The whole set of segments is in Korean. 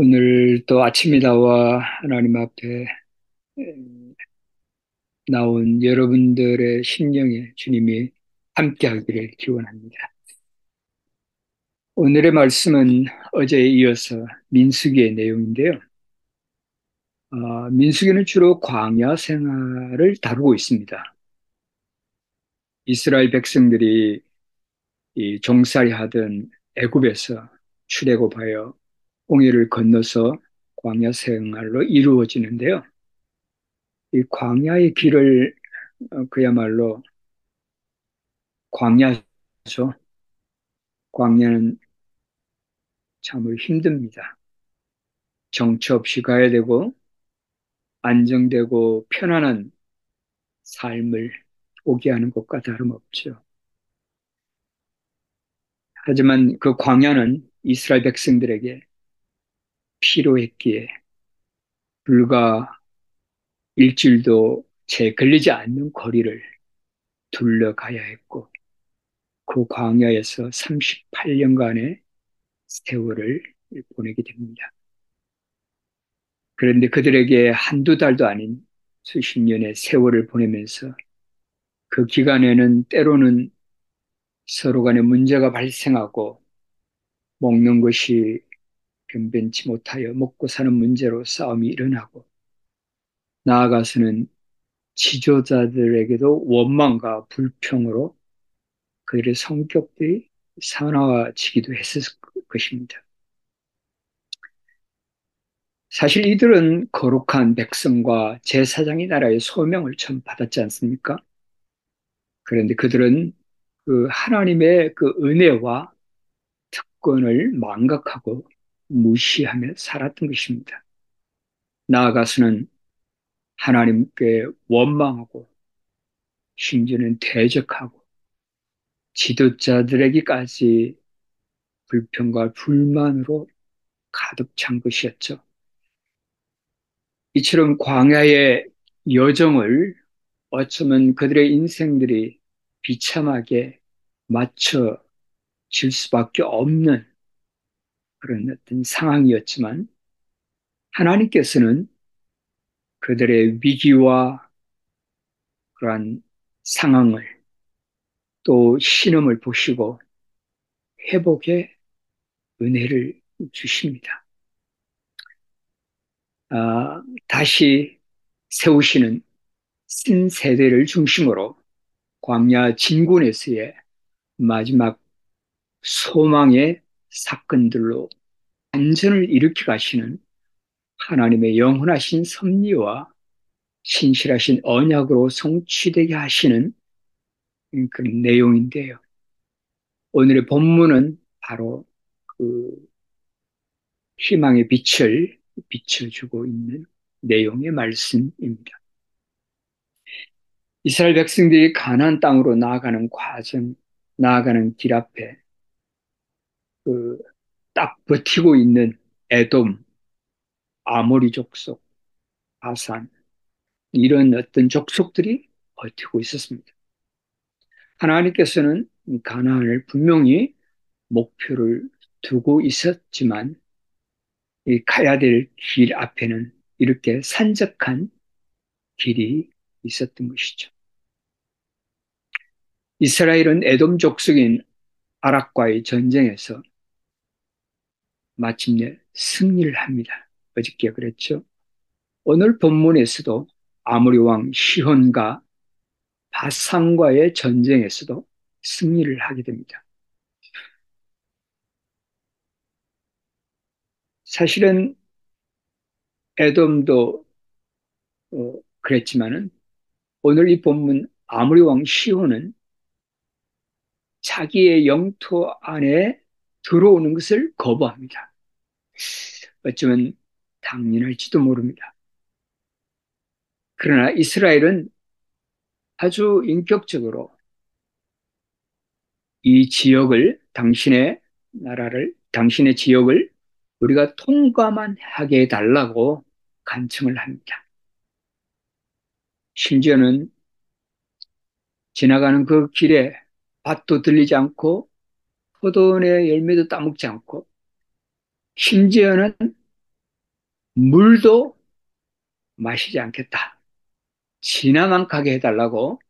오늘 또 아침이다와 하나님 앞에 음, 나온 여러분들의 심령에 주님이 함께하기를 기원합니다. 오늘의 말씀은 어제에 이어서 민수기의 내용인데요. 어, 민수기는 주로 광야 생활을 다루고 있습니다. 이스라엘 백성들이 이 종살이 하던 애굽에서 출애굽하여 홍해를 건너서 광야 생활로 이루어지는데요. 이 광야의 길을 어, 그야말로 광야죠. 광야는 참으로 힘듭니다. 정처 없이 가야 되고 안정되고 편안한 삶을 오게 하는 것과 다름없죠. 하지만 그 광야는 이스라엘 백성들에게 필요했기에 불과 일주일도 채 걸리지 않는 거리를 둘러가야 했고 그 광야에서 38년간의 세월을 보내게 됩니다. 그런데 그들에게 한두 달도 아닌 수십 년의 세월을 보내면서 그 기간에는 때로는 서로 간에 문제가 발생하고 먹는 것이 변변치 못하여 먹고 사는 문제로 싸움이 일어나고 나아가서는 지도자들에게도 원망과 불평으로 그들의 성격들이 산화지기도 했을 것입니다. 사실 이들은 거룩한 백성과 제사장의 나라의 소명을 처음 받았지 않습니까? 그런데 그들은 그 하나님의 그 은혜와 특권을 망각하고 무시하며 살았던 것입니다. 나아가서는 하나님께 원망하고 심지어는 대적하고 지도자들에게까지 불평과 불만으로 가득 찬 것이었죠. 이처럼 광야의 여정을 어쩌면 그들의 인생들이 비참하게 맞춰질 수밖에 없는 그런 어떤 상황이었지만 하나님께서는 그들의 위기와 그러한 상황을 또 신음을 보시고 회복의 은혜를 주십니다. 아, 다시 세우시는 신세대를 중심으로 광야 진군에서의 마지막 소망의 사건들로 안전을 일으켜 가시는 하나님의 영원하신 섭리와 신실하신 언약으로 성취되게 하시는 그런 내용인데요. 오늘의 본문은 바로 그 희망의 빛을 비춰주고 있는 내용의 말씀입니다. 이스라엘 백성들이 가나안 땅으로 나아가는 과정, 나아가는 길 앞에 그 딱 버티고 있는 에돔, 아모리 족속, 아산 이런 어떤 족속들이 버티고 있었습니다. 하나님께서는 가나안을 분명히 목표를 두고 있었지만 이 가야 될 길 앞에는 이렇게 산적한 길이 있었던 것이죠. 이스라엘은 에돔 족속인 아락과의 전쟁에서 마침내 승리를 합니다. 어저께 그랬죠. 오늘 본문에서도 아모리 왕 시혼과 바산과의 전쟁에서도 승리를 하게 됩니다. 사실은 에돔도 어, 그랬지만은 오늘 이 본문 아무리 왕 시호는 자기의 영토 안에 들어오는 것을 거부합니다. 어쩌면 당연할지도 모릅니다. 그러나 이스라엘은 아주 인격적으로 이 지역을 당신의 나라를 당신의 지역을 우리가 통과만 하게 해달라고 간청을 합니다. 심지어는 지나가는 그 길에 밭도 들리지 않고 포도원의 열매도 따먹지 않고 심지어는 물도 마시지 않겠다. 지나만 가게 해달라고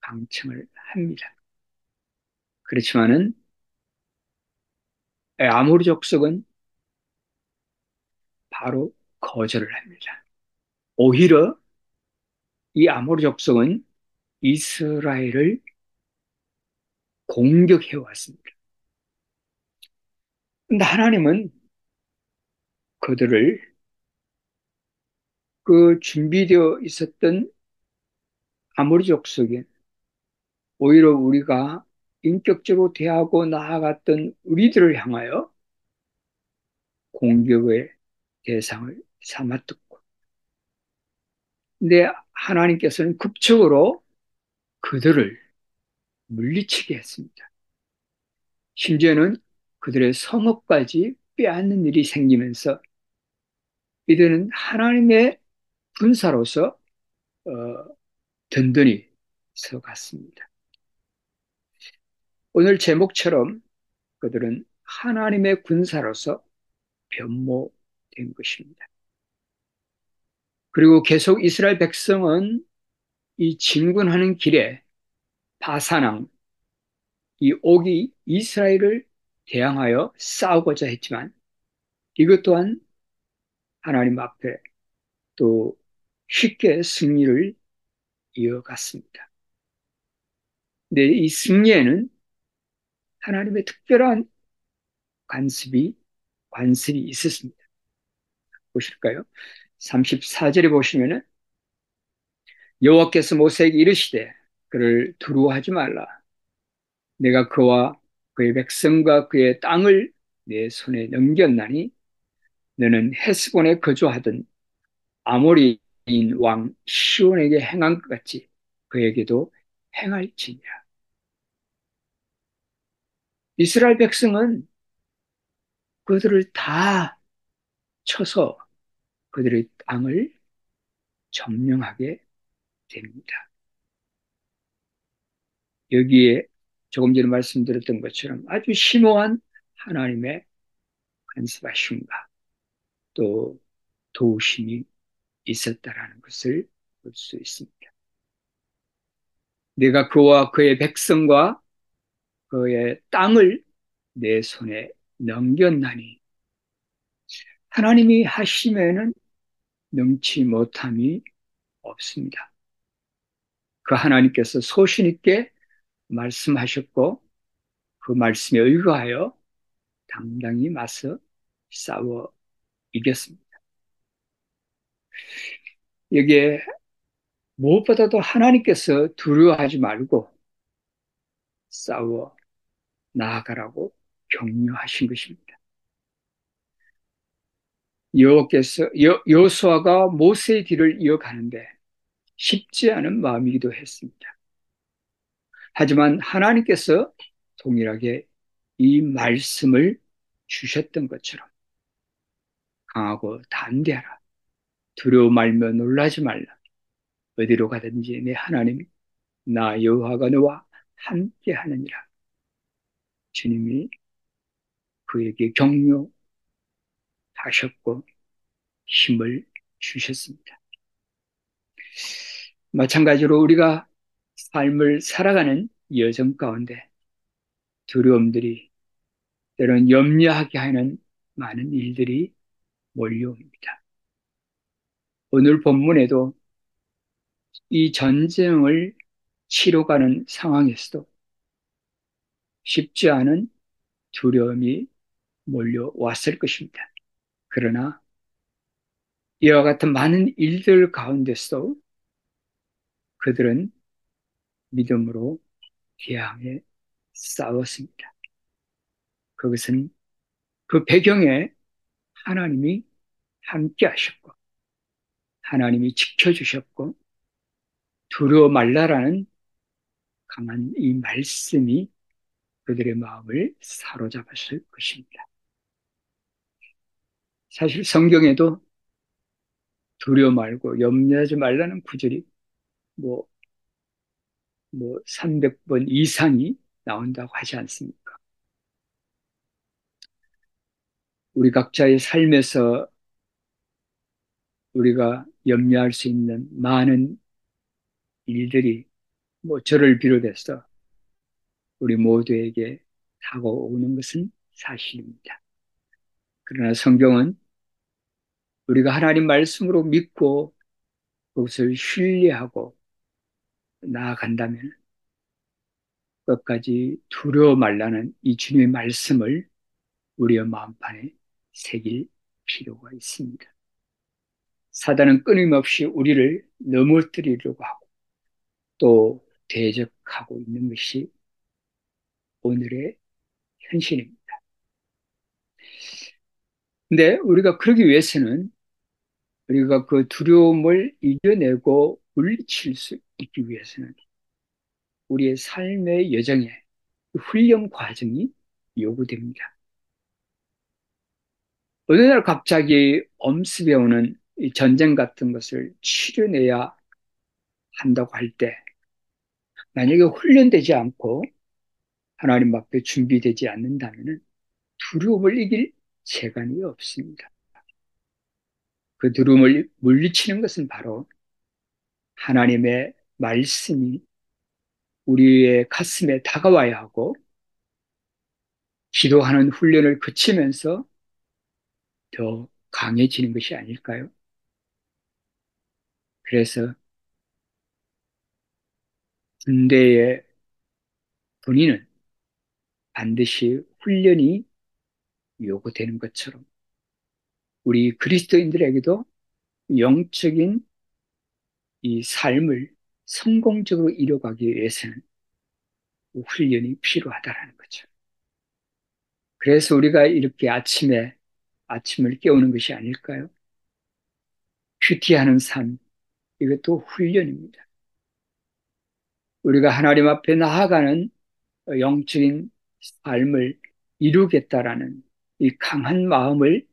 방청을 합니다. 그렇지만은 아모리 족속은 바로 거절을 합니다. 오히려 이 아모리 족속은 이스라엘을 공격해 왔습니다. 근데 하나님은 그들을 그 준비되어 있었던 아모리 족 속에 오히려 우리가 인격적으로 대하고 나아갔던 우리들을 향하여 공격의 대상을 삼았었고 근데 하나님께서는 급적으로 그들을 물리치게 했습니다. 심지어는 그들의 성읍까지 빼앗는 일이 생기면서 이들은 하나님의 군사로서 어, 든든히 서갔습니다. 오늘 제목처럼 그들은 하나님의 군사로서 변모된 것입니다. 그리고 계속 이스라엘 백성은 이 진군하는 길에 바사낭, 이 옥이 이스라엘을 대항하여 싸우고자 했지만 이것 또한 하나님 앞에 또 쉽게 승리를 이어갔습니다. 근데 이 승리에는 하나님의 특별한 관습이 관습이 있었습니다. 보실까요? 34절에 보시면은 여호와께서 모세에게 이르시되 그를 두려워하지 말라. 내가 그와 그의 백성과 그의 땅을 내 손에 넘겼나니 너는 헤스본에 거주하던 아모리인 왕 시온에게 행한 것 같이 그에게도 행할지니라. 이스라엘 백성은 그들을 다 쳐서 그들의 땅을 점령하게 됩니다. 여기에 조금 전에 말씀드렸던 것처럼 아주 심오한 하나님의 간섭하심과 또 도우심이 있었다라는 것을 볼 수 있습니다. 내가 그와 그의 백성과 그의 땅을 내 손에 넘겼나니 하나님이 하시면은 능치 못함이 없습니다. 그 하나님께서 소신 있게 말씀하셨고 그 말씀에 의거하여 당당히 맞서 싸워 이겼습니다. 여기에 무엇보다도 하나님께서 두려워하지 말고 싸워 나아가라고 격려하신 것입니다. 여호께서 여수아가 모세의 뒤를 이어가는데 쉽지 않은 마음이기도 했습니다. 하지만 하나님께서 동일하게 이 말씀을 주셨던 것처럼 강하고 담대하라. 두려워 말며 놀라지 말라. 어디로 가든지 내 하나님 나 여호와가 너와 함께 하느니라. 주님이 그에게 격려하셨고 힘을 주셨습니다. 마찬가지로 우리가 삶을 살아가는 여정 가운데 두려움들이 때론 염려하게 하는 많은 일들이 몰려옵니다. 오늘 본문에도 이 전쟁을 치러가는 상황에서도 쉽지 않은 두려움이 몰려왔을 것입니다. 그러나 이와 같은 많은 일들 가운데서도 그들은 믿음으로 대항해 싸웠습니다. 그것은 그 배경에 하나님이 함께 하셨고, 하나님이 지켜주셨고, 두려워 말라라는 강한 이 말씀이 그들의 마음을 사로잡았을 것입니다. 사실 성경에도 두려워 말고 염려하지 말라는 구절이 뭐, 뭐 300번 이상이 나온다고 하지 않습니까? 우리 각자의 삶에서 우리가 염려할 수 있는 많은 일들이 뭐 저를 비롯해서 우리 모두에게 다가오는 것은 사실입니다. 그러나 성경은 우리가 하나님 말씀으로 믿고 그것을 신뢰하고 나아간다면 끝까지 두려워 말라는 이 주님의 말씀을 우리의 마음판에 새길 필요가 있습니다. 사단은 끊임없이 우리를 넘어뜨리려고 하고 또 대적하고 있는 것이 오늘의 현실입니다. 근데 우리가 그러기 위해서는 우리가 그 두려움을 이겨내고 물리칠 수 있기 위해서는 우리의 삶의 여정에 훈련 과정이 요구됩니다. 어느 날 갑자기 엄습해 오는 전쟁 같은 것을 치료내야 한다고 할 때, 만약에 훈련되지 않고 하나님 앞에 준비되지 않는다면 두려움을 이길 재간이 없습니다. 그 두려움을 물리치는 것은 바로 하나님의 말씀이 우리의 가슴에 다가와야 하고 기도하는 훈련을 거치면서 더 강해지는 것이 아닐까요? 그래서 군대의 군인은 반드시 훈련이 요구되는 것처럼 우리 그리스도인들에게도 영적인 이 삶을 성공적으로 이뤄가기 위해서는 훈련이 필요하다라는 거죠. 그래서 우리가 이렇게 아침에 아침을 깨우는 것이 아닐까요? 큐티하는 삶, 이것도 훈련입니다. 우리가 하나님 앞에 나아가는 영적인 삶을 이루겠다라는 이 강한 마음을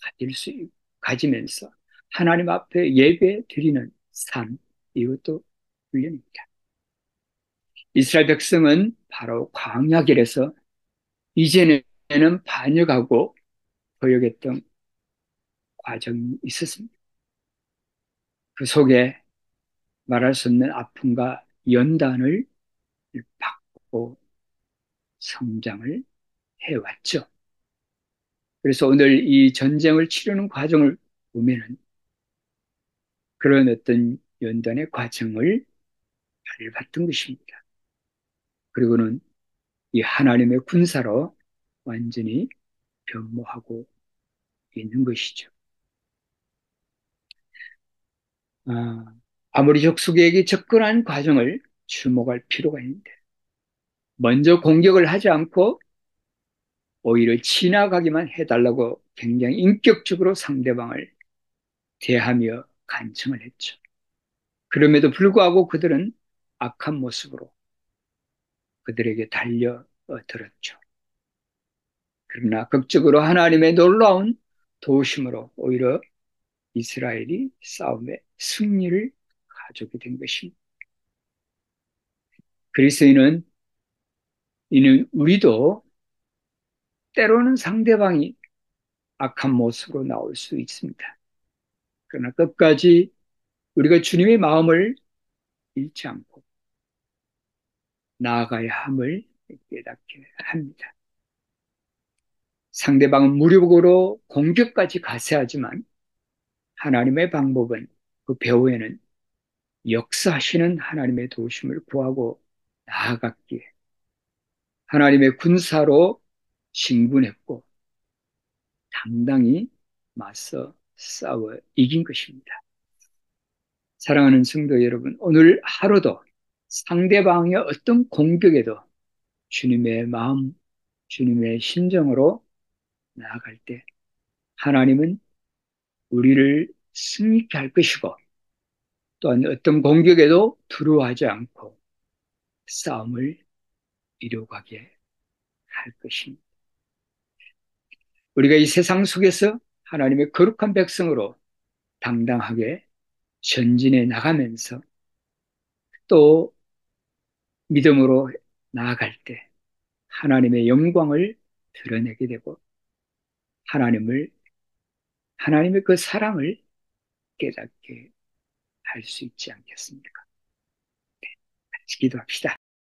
가질 수, 가지면서 하나님 앞에 예배 드리는 삶, 이것도 훈련입니다. 이스라엘 백성은 바로 광야길에서 이제는 반역하고 거역했던 과정이 있었습니다. 그 속에 말할 수 없는 아픔과 연단을 받고 성장을 해왔죠. 그래서 오늘 이 전쟁을 치르는 과정을 보면은 그런 어떤 연단의 과정을 밟았던 것입니다. 그리고는 이 하나님의 군사로 완전히 변모하고 있는 것이죠. 아, 아무리 적수계에게 접근한 과정을 주목할 필요가 있는데, 먼저 공격을 하지 않고 오히려 지나가기만 해달라고 굉장히 인격적으로 상대방을 대하며 간청을 했죠. 그럼에도 불구하고 그들은 악한 모습으로 그들에게 달려들었죠. 그러나 극적으로 하나님의 놀라운 도우심으로 오히려 이스라엘이 싸움에 승리를 가져오게 된 것입니다. 그리스도인은 이는 우리도 때로는 상대방이 악한 모습으로 나올 수 있습니다. 그러나 끝까지 우리가 주님의 마음을 잃지 않고 나아가야 함을 깨닫게 합니다. 상대방은 무력으로 공격까지 가세하지만 하나님의 방법은 그 배후에는 역사하시는 하나님의 도우심을 구하고 나아갔기에 하나님의 군사로 진군했고 당당히 맞서 싸워 이긴 것입니다. 사랑하는 성도 여러분, 오늘 하루도 상대방의 어떤 공격에도 주님의 마음, 주님의 심정으로 나아갈 때 하나님은 우리를 승리케 할 것이고 또한 어떤 공격에도 두려워하지 않고 싸움을 이루어가게 할 것입니다. 우리가 이 세상 속에서 하나님의 거룩한 백성으로 당당하게 전진해 나가면서 또 믿음으로 나아갈 때 하나님의 영광을 드러내게 되고 하나님을 하나님의 그 사랑을 깨닫게 할 수 있지 않겠습니까? 같이 기도합시다.